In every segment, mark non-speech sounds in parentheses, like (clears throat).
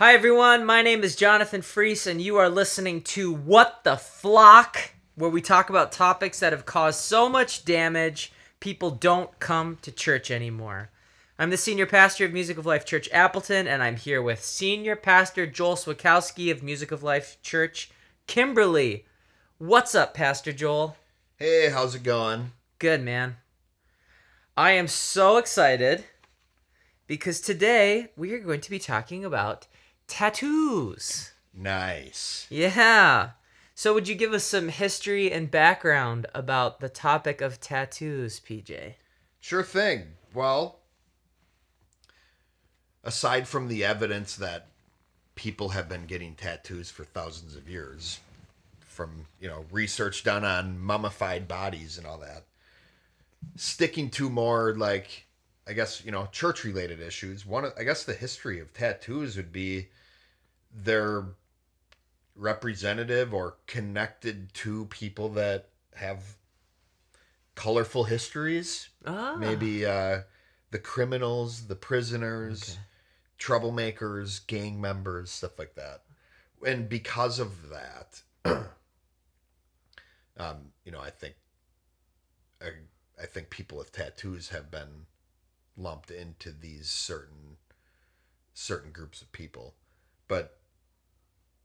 Hi, everyone. My name is Jonathan Freese, and you are listening to What the Flock, where we talk about topics that have caused so much damage, people don't come to church anymore. I'm the senior pastor of Music of Life Church Appleton, and I'm here with senior pastor Joel Swakowski of Music of Life Church Kimberly. What's up, Pastor Joel? Hey, how's it going? Good, man. I am so excited because today we are going to be talking about tattoos. Nice. Yeah. So, would you give us some history and background about the topic of tattoos, PJ? Sure thing. Well, aside from the evidence that people have been getting tattoos for thousands of years, from, you know, research done on mummified bodies and all that, sticking to more like I guess, you know, church related issues, one of, I guess the history of tattoos would be they're representative or connected to people that have colorful histories. Ah. Maybe uh, the criminals, the prisoners, Okay. troublemakers, gang members, stuff like that. And because of that, (clears throat) um, you know, I think I, I think people with tattoos have been lumped into these certain certain groups of people. But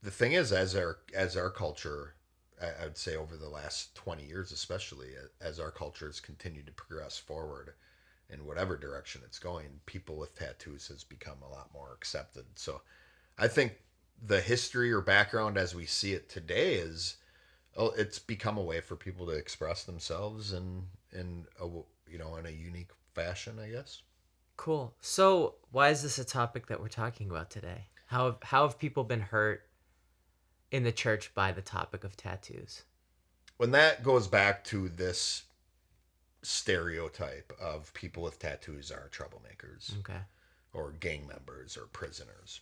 the thing is, as our as our culture, I, would say over the last twenty years, especially as our culture has continued to progress forward in whatever direction it's going, people with tattoos has become a lot more accepted. So, I think the history or background as we see it today is, oh, it's become a way for people to express themselves in in a you know in a unique fashion, I guess. Cool. So, why is this a topic that we're talking about today? How have, how have people been hurt in the church by the topic of tattoos? when that goes back to this stereotype of people with tattoos are troublemakers Okay. or gang members or prisoners.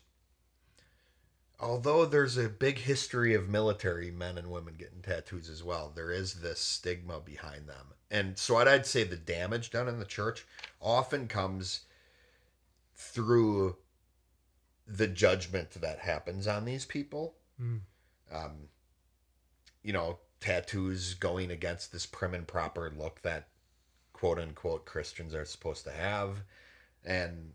Although there's a big history of military men and women getting tattoos as well, there is this stigma behind them. And so what I'd say the damage done in the church often comes through the judgment that happens on these people Mm. Um, you know, tattoos going against this prim and proper look that quote unquote Christians are supposed to have. And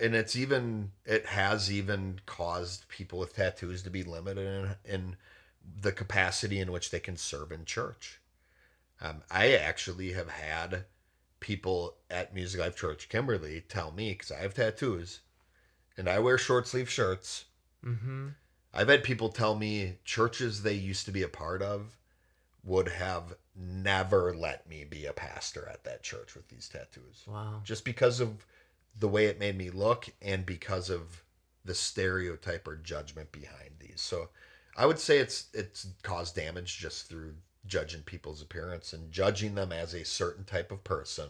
and it's even it has even caused people with tattoos to be limited in, in the capacity in which they can serve in church. Um, I actually have had people at Music Life Church Kimberly tell me because I have tattoos and I wear short sleeve shirts Mm-hmm. I've had people tell me churches they used to be a part of would have never let me be a pastor at that church with these tattoos. Wow. Just because of the way it made me look and because of the stereotype or judgment behind these. So I would say it's it's caused damage just through judging people's appearance and judging them as a certain type of person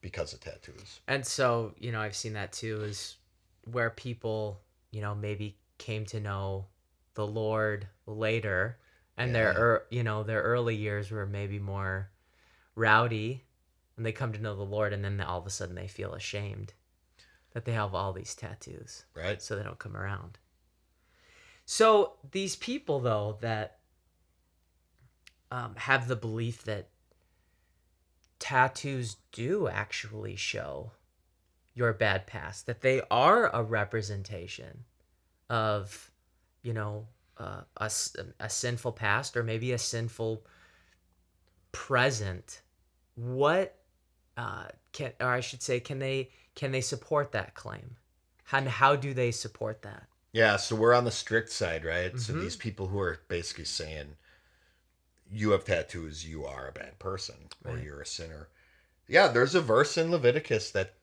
because of tattoos. And so, you know, I've seen that too is where people, you know, maybe came to know the Lord later and their Yeah. er, you know, their early years were maybe more rowdy and they come to know the Lord and then all of a sudden they feel ashamed that they have all these tattoos Right? so they don't come around. So these people though that um, have the belief that tattoos do actually show your bad past, that they are a representation of, you know, uh, a, a sinful past or maybe a sinful present. What uh, can, or I should say, can they can they support that claim? And how do they support that? Yeah, so we're on the strict side, right? So Mhm. these people who are basically saying you have tattoos, you are a bad person or you're a sinner. Yeah, there's a verse in Leviticus that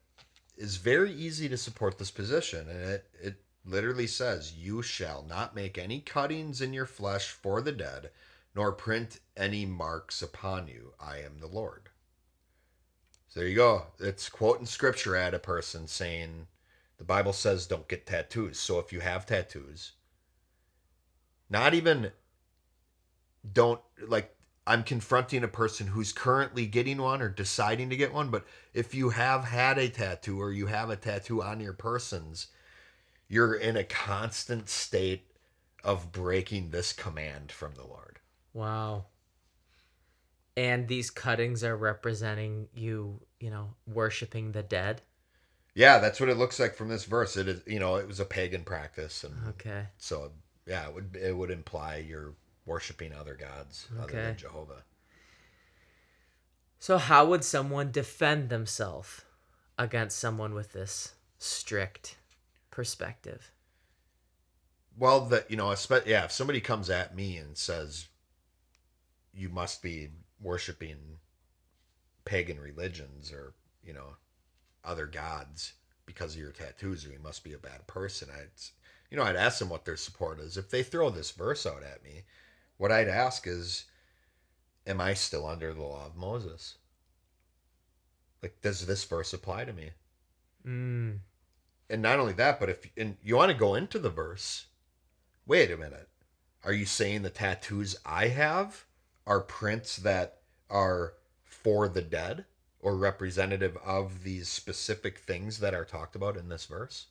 is very easy to support this position and it it literally says, "You shall not make any cuttings in your flesh for the dead, nor print any marks upon you. I am the Lord." So there you go. It's quoting scripture at a person saying the Bible says don't get tattoos. So if you have tattoos, not even don't like I'm confronting a person who's currently getting one or deciding to get one, but if you have had a tattoo or you have a tattoo on your persons, you're in a constant state of breaking this command from the Lord. Wow. And these cuttings are representing you, you know, worshiping the dead. Yeah, that's what it looks like from this verse. It is, you know, it was a pagan practice, and Okay. so yeah, it would it would imply you're worshiping other gods other than Jehovah. So how would someone defend themselves against someone with this strict perspective? Well, that you know, espe- yeah, if somebody comes at me and says you must be worshiping pagan religions or you know other gods because of your tattoos, or you must be a bad person. I'd you know I'd ask them what their support is. If they throw this verse out at me, what I'd ask is, am I still under the law of Moses? Like, does this verse apply to me? Mm. And not only that, but if and you want to go into the verse, wait a minute. Are you saying the tattoos I have are prints that are for the dead or representative of these specific things that are talked about in this verse?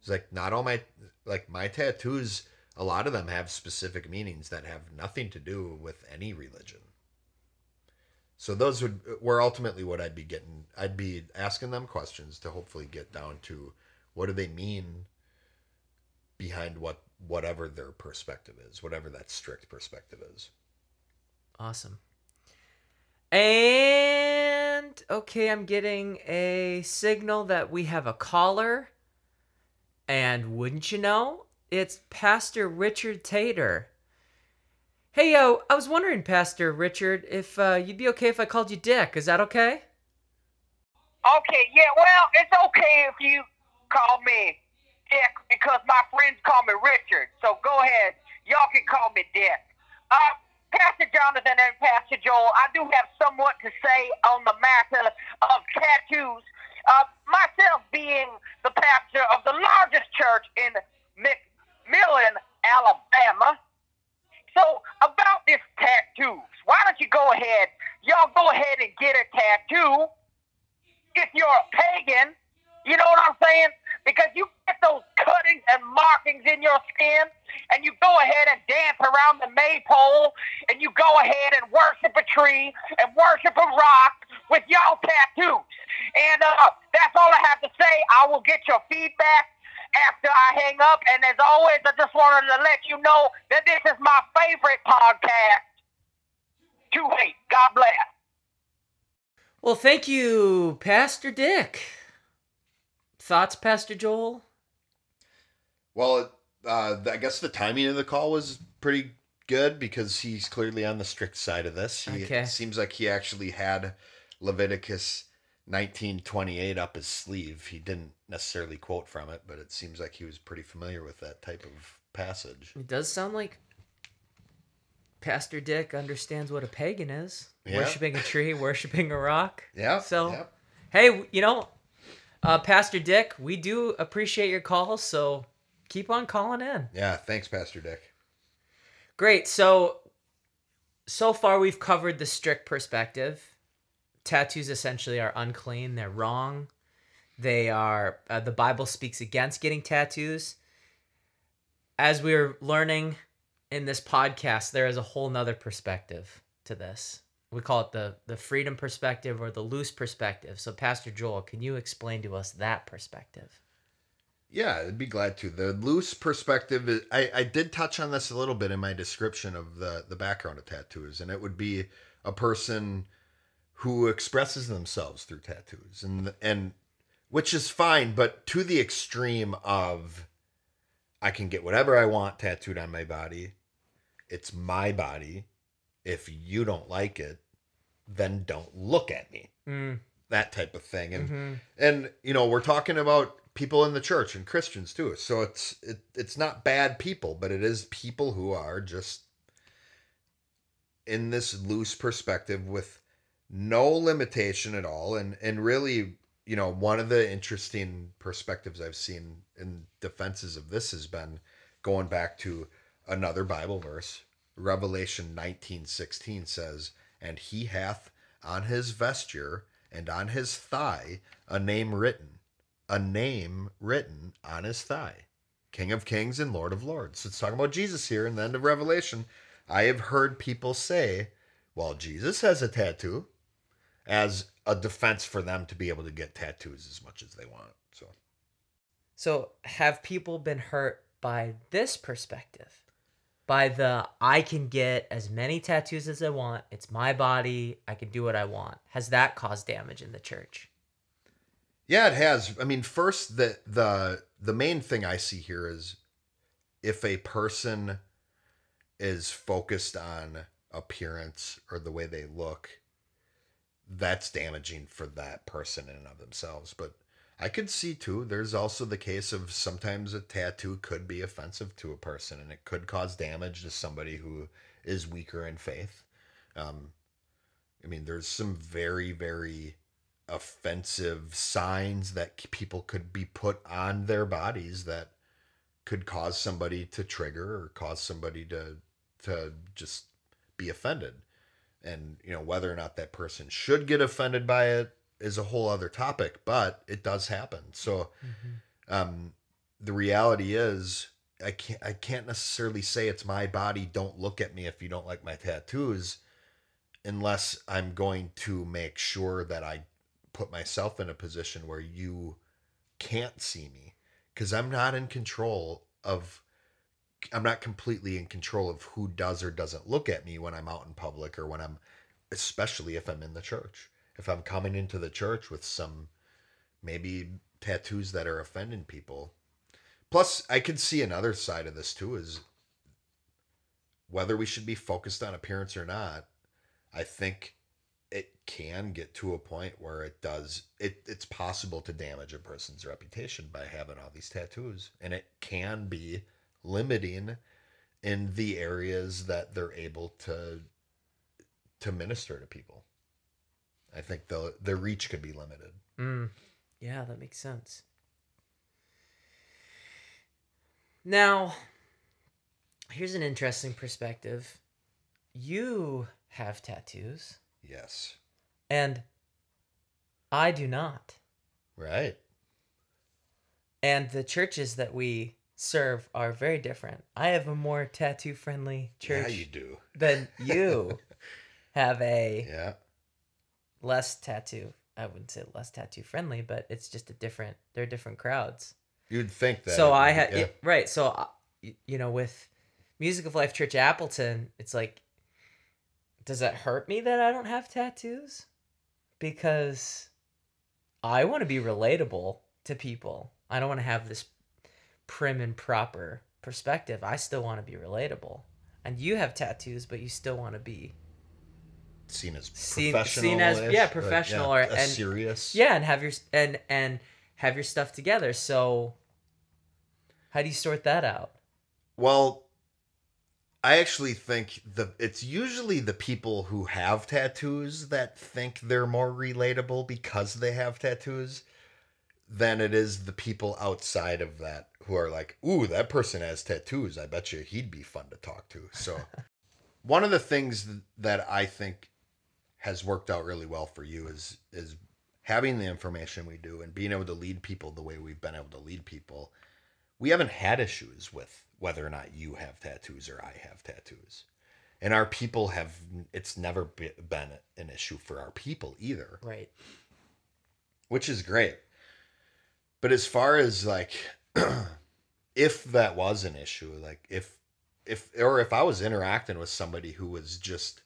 It's like not all my like my tattoos, a lot of them have specific meanings that have nothing to do with any religion. So those would were ultimately what I'd be getting. I'd be asking them questions to hopefully get down to what do they mean behind what whatever their perspective is, whatever that strict perspective is. Awesome. And okay, I'm getting a signal that we have a caller. And wouldn't you know, it's Pastor Richard Tater. Hey, yo, I was wondering, Pastor Richard, if uh, you'd be okay if I called you Dick. Is that okay? Okay, yeah, well, it's okay if you call me Dick because my friends call me Richard. So go ahead. Y'all can call me Dick. Uh, Pastor Jonathan and Pastor Joel, I do have somewhat to say on the matter of tattoos. Uh, myself being the pastor of the largest church in McMillan, Alabama. So about this tattoos, why don't you go ahead, y'all go ahead and get a tattoo if you're a pagan, you know what I'm saying? Because you get those cuttings and markings in your skin, and you go ahead and dance around the maypole, and you go ahead and worship a tree and worship a rock with y'all tattoos. And uh, that's all I have to say. I will get your feedback after I hang up. And as always, I just wanted to let you know that this is my favorite podcast. To hate. God bless. Well, thank you, Pastor Dick. Thoughts, Pastor Joel? Well, uh, I guess the timing of the call was pretty good because he's clearly on the strict side of this. He Okay. seems like he actually had Leviticus 1928 up his sleeve. He didn't necessarily quote from it, but it seems like he was pretty familiar with that type of passage. It does sound like Pastor Dick understands what a pagan is. Yeah. Worshipping a tree, (laughs) worshipping a rock. Yeah. So, yeah. hey, you know, uh, Pastor Dick, we do appreciate your calls, so keep on calling in. Yeah, thanks, Pastor Dick. Great. So, so far we've covered the strict perspective. Tattoos essentially are unclean. They're wrong. They are. Uh, the Bible speaks against getting tattoos. As we're learning in this podcast, there is a whole nother perspective to this. We call it the the freedom perspective or the loose perspective. So, Pastor Joel, can you explain to us that perspective? Yeah, I'd be glad to. The loose perspective is, I, I did touch on this a little bit in my description of the, the background of tattoos, and it would be a person who expresses themselves through tattoos and and which is fine, but to the extreme of I can get whatever I want tattooed on my body. It's my body. If you don't like it, then don't look at me. Mm, That type of thing. And mhm. and you know we're talking about people in the church and christians too so it's it, it's not bad people but it is people who are just in this loose perspective with no limitation at all and and really you know one of the interesting perspectives i've seen in defenses of this has been going back to another bible verse revelation 19:16 says and he hath on his vesture and on his thigh a name written a name written on his thigh. King of Kings and Lord of Lords. So it's talking about Jesus here in the end of Revelation. I have heard people say, well, Jesus has a tattoo as a defense for them to be able to get tattoos as much as they want. So, So, have people been hurt by this perspective? By the I can get as many tattoos as I want. It's my body. I can do what I want. Has that caused damage in the church? yeah, it has. I mean, first the the the main thing I see here is if a person is focused on appearance or the way they look, that's damaging for that person in and of themselves. But I could see too, there's also the case of sometimes a tattoo could be offensive to a person and it could cause damage to somebody who is weaker in faith. Um, I mean, there's some very, very offensive signs that people could be put on their bodies that could cause somebody to trigger or cause somebody to to just be offended and you know whether or not that person should get offended by it is a whole other topic but it does happen. So um the reality is i can't i can't necessarily say it's my body don't look at me if you don't like my tattoos unless i'm going to make sure that i put myself in a position where you can't see me because i'm not in control of i'm not completely in control of who does or doesn't look at me when i'm out in public or when i'm especially if i'm in the church. If i'm coming into the church with some maybe tattoos that are offending people. Plus i could see another side of this too is whether we should be focused on appearance or not i think it can get to a point where it does it it's possible to damage a person's reputation by having all these tattoos. And it can be limiting in the areas that they're able to to minister to people i think the the reach could be limited Mm, yeah, that makes sense. Now, here's an interesting perspective. You have tattoos, yes and I do not. right And the churches that we serve are very different. I have a more tattoo friendly church yeah you do than you (laughs) have a yeah less tattoo. I wouldn't say less tattoo friendly, but it's just a different. They're different crowds. you'd think that so I had yeah. right. So uh, you know, with Music of Life Church Appleton, it's like, does that hurt me that I don't have tattoos? Because I want to be relatable to people. I don't want to have this prim and proper perspective. I still want to be relatable. And you have tattoos, but you still want to be seen as Seen- professional seen as- yeah, professional or- and- serious yeah, and have your and and have your stuff together. So how do you sort that out? Well, I actually think the it's usually the people who have tattoos that think they're more relatable because they have tattoos than it is the people outside of that who are like, "Ooh, that person has tattoos. I bet you he'd be fun to talk to." So, (laughs) one of the things that I think has worked out really well for you is is having the information we do and being able to lead people the way we've been able to lead people we haven't had issues with whether or not you have tattoos or I have tattoos. And our people have, it's never been an issue for our people either, Right. which is great. But as far as like, (clears throat) if that was an issue, like if, if, or if I was interacting with somebody who was just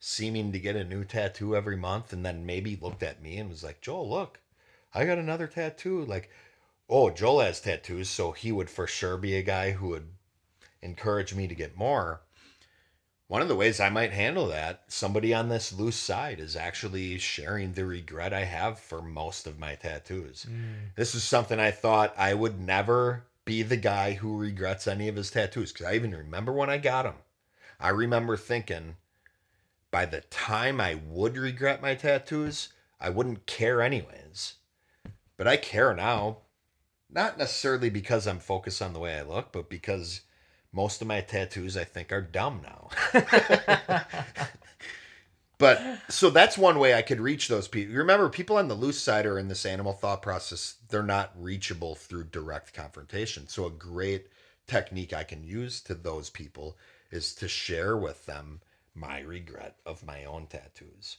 seeming to get a new tattoo every month and then maybe looked at me and was like, Joel, look, I got another tattoo. Like, oh, Joel has tattoos, so he would for sure be a guy who would encourage me to get more. One of the ways I might handle that, somebody on this loose side is actually sharing the regret I have for most of my tattoos. Mm. This is something I thought I would never be the guy who regrets any of his tattoos because I even remember when I got them. I remember thinking by the time I would regret my tattoos, I wouldn't care anyways. But I care now not necessarily because I'm focused on the way I look, but because most of my tattoos I think are dumb now. (laughs) But so that's one way I could reach those people. Remember, people on the loose side are in this animal thought process. They're not reachable through direct confrontation. So a great technique I can use to those people is to share with them my regret of my own tattoos.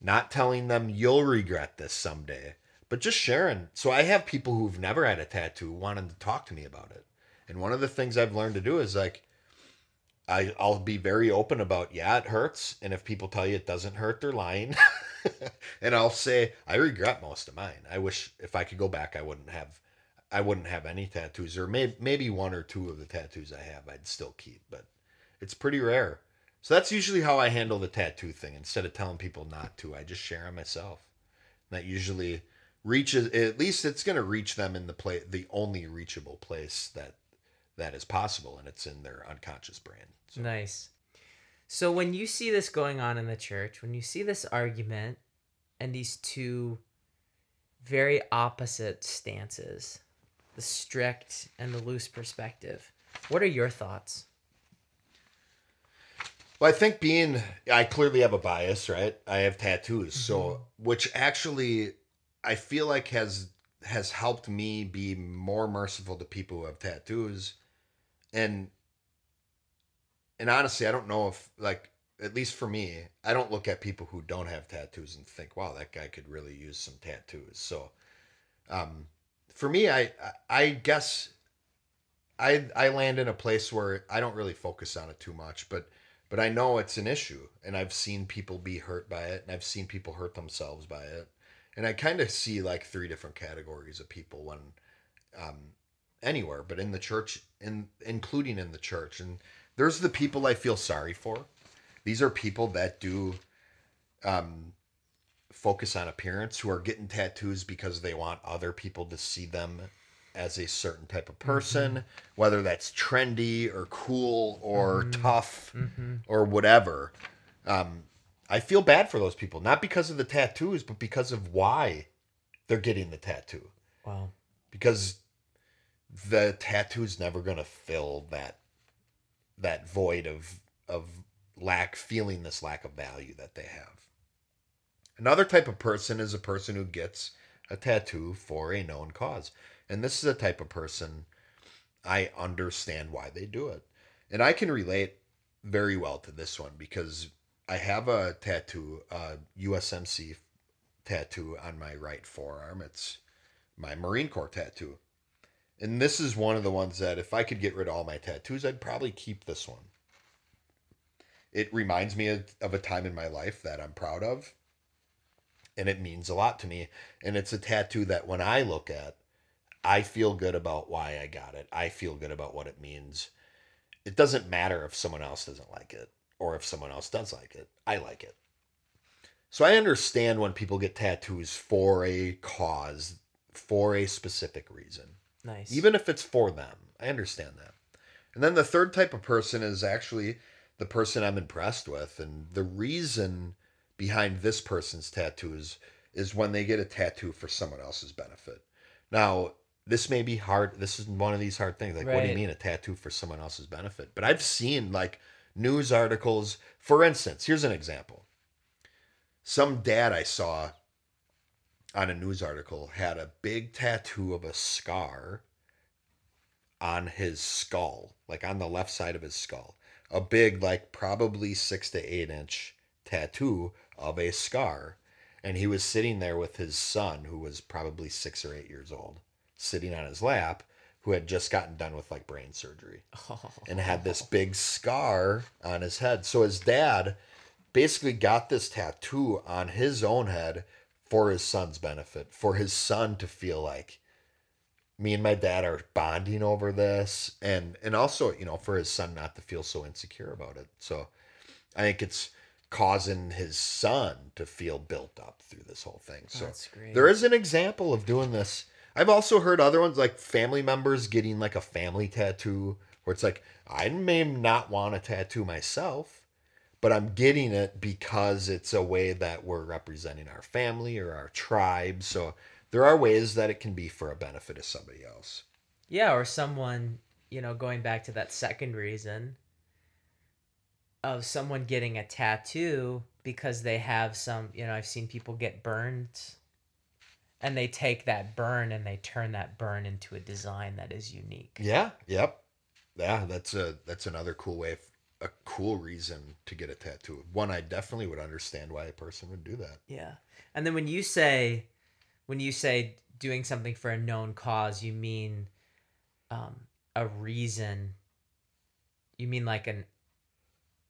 Not telling them you'll regret this someday, but just sharing. So I have people who've never had a tattoo wanting to talk to me about it. And one of the things I've learned to do is like I, I'll be very open about, yeah, it hurts. And if people tell you it doesn't hurt, they're lying. (laughs) and I'll say, I regret most of mine. I wish if I could go back, I wouldn't have, I wouldn't have any tattoos or maybe, maybe one or two of the tattoos I have, I'd still keep, but it's pretty rare. So that's usually how I handle the tattoo thing. Instead of telling people not to, I just share them myself. And that usually reaches, at least it's going to reach them in the play, the only reachable place that that is possible and it's in their unconscious brain so. nice so when you see this going on in the church when you see this argument and these two very opposite stances the strict and the loose perspective what are your thoughts well i think being i clearly have a bias right i have tattoos mm-hmm. so which actually i feel like has has helped me be more merciful to people who have tattoos and and honestly, I don't know if like at least for me, I don't look at people who don't have tattoos and think, "Wow, that guy could really use some tattoos." So, um, for me, I I guess I I land in a place where I don't really focus on it too much, but but I know it's an issue, and I've seen people be hurt by it, and I've seen people hurt themselves by it, and I kind of see like three different categories of people when um, anywhere, but in the church, in including in the church. And there's the people I feel sorry for. These are people that do um, focus on appearance, who are getting tattoos because they want other people to see them as a certain type of person, mm-hmm. whether that's trendy or cool or mm-hmm. tough mm-hmm. or whatever. Um, I feel bad for those people, not because of the tattoos, but because of why they're getting the tattoo. Wow. Because the tattoo's never gonna fill that that void of of lack feeling this lack of value that they have. Another type of person is a person who gets a tattoo for a known cause. And this is a type of person I understand why they do it. And I can relate very well to this one because I have a tattoo, a USMC tattoo on my right forearm. It's my Marine Corps tattoo. And this is one of the ones that if I could get rid of all my tattoos, I'd probably keep this one. It reminds me of, a time in my life that I'm proud of. And it means a lot to me. And it's a tattoo that when I look at, I feel good about why I got it. I feel good about what it means. It doesn't matter if someone else doesn't like it or if someone else does like it. I like it. So I understand when people get tattoos for a cause, for a specific reason. Nice. Even if it's for them. I understand that. And then the third type of person is actually the person I'm impressed with. And the reason behind this person's tattoos is when they get a tattoo for someone else's benefit. Now, this may be hard. This is one of these hard things. Like, right. what do you mean a tattoo for someone else's benefit? But I've seen like news articles. For instance, here's an example. Some dad I saw on a news article had a big tattoo of a scar on his skull, like on the left side of his skull. A big, like probably six to eight inch tattoo of a scar. And he was sitting there with his son, who was probably six or eight years old, sitting on his lap, who had just gotten done with like brain surgery (laughs) and had this big scar on his head. So his dad basically got this tattoo on his own head for his son's benefit, for his son to feel like me and my dad are bonding over this and and also, you know, for his son not to feel so insecure about it. So I think it's causing his son to feel built up through this whole thing. So there is an example of doing this. I've also heard other ones like family members getting like a family tattoo where it's like I may not want a tattoo myself, but I'm getting it because it's a way that we're representing our family or our tribe. So there are ways that it can be for a benefit of somebody else. Yeah, or someone, you know, going back to that second reason of someone getting a tattoo because they have some, you know, I've seen people get burned and they take that burn and they turn that burn into a design that is unique. Yeah. Yep. Yeah, that's a that's another cool way, a cool reason to get a tattoo. One I definitely would understand why a person would do that. Yeah. And then when you say when you say doing something for a known cause, you mean um, a reason. You mean like an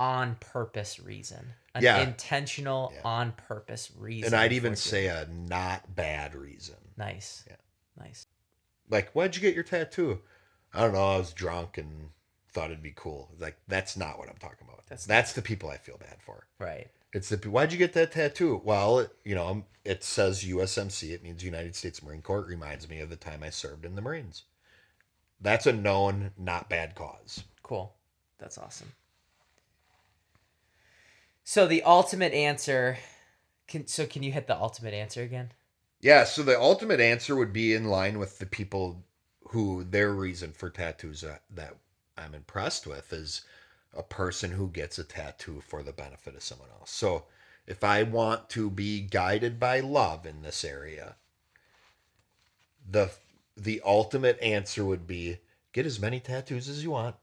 on purpose reason, an Yeah. intentional Yeah. on purpose reason. And I'd even say a not bad reason. nice. Yeah. Nice. Like, why'd you get your tattoo? I don't know. I was drunk and thought it'd be cool. Like, that's not what I'm talking about. That's- That's, the people I feel bad for. Right. It's the why'd you get that tattoo? Well, you know, it says USMC. It means United States Marine Corps. It reminds me of the time I served in the Marines. That's a known, not bad cause. Cool. That's awesome. So the ultimate answer can so can you hit the ultimate answer again? Yeah, so the ultimate answer would be in line with the people who their reason for tattoos uh, that, that I'm impressed with is a person who gets a tattoo for the benefit of someone else. So if I want to be guided by love in this area, the the ultimate answer would be get as many tattoos as you want.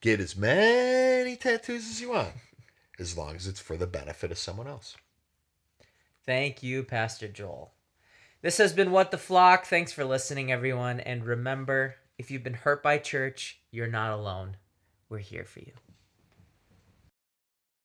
Get as many tattoos as you want as long as it's for the benefit of someone else. Thank you, Pastor Joel. This has been What the Flock. Thanks for listening, everyone. And remember, if you've been hurt by church, you're not alone. We're here for you.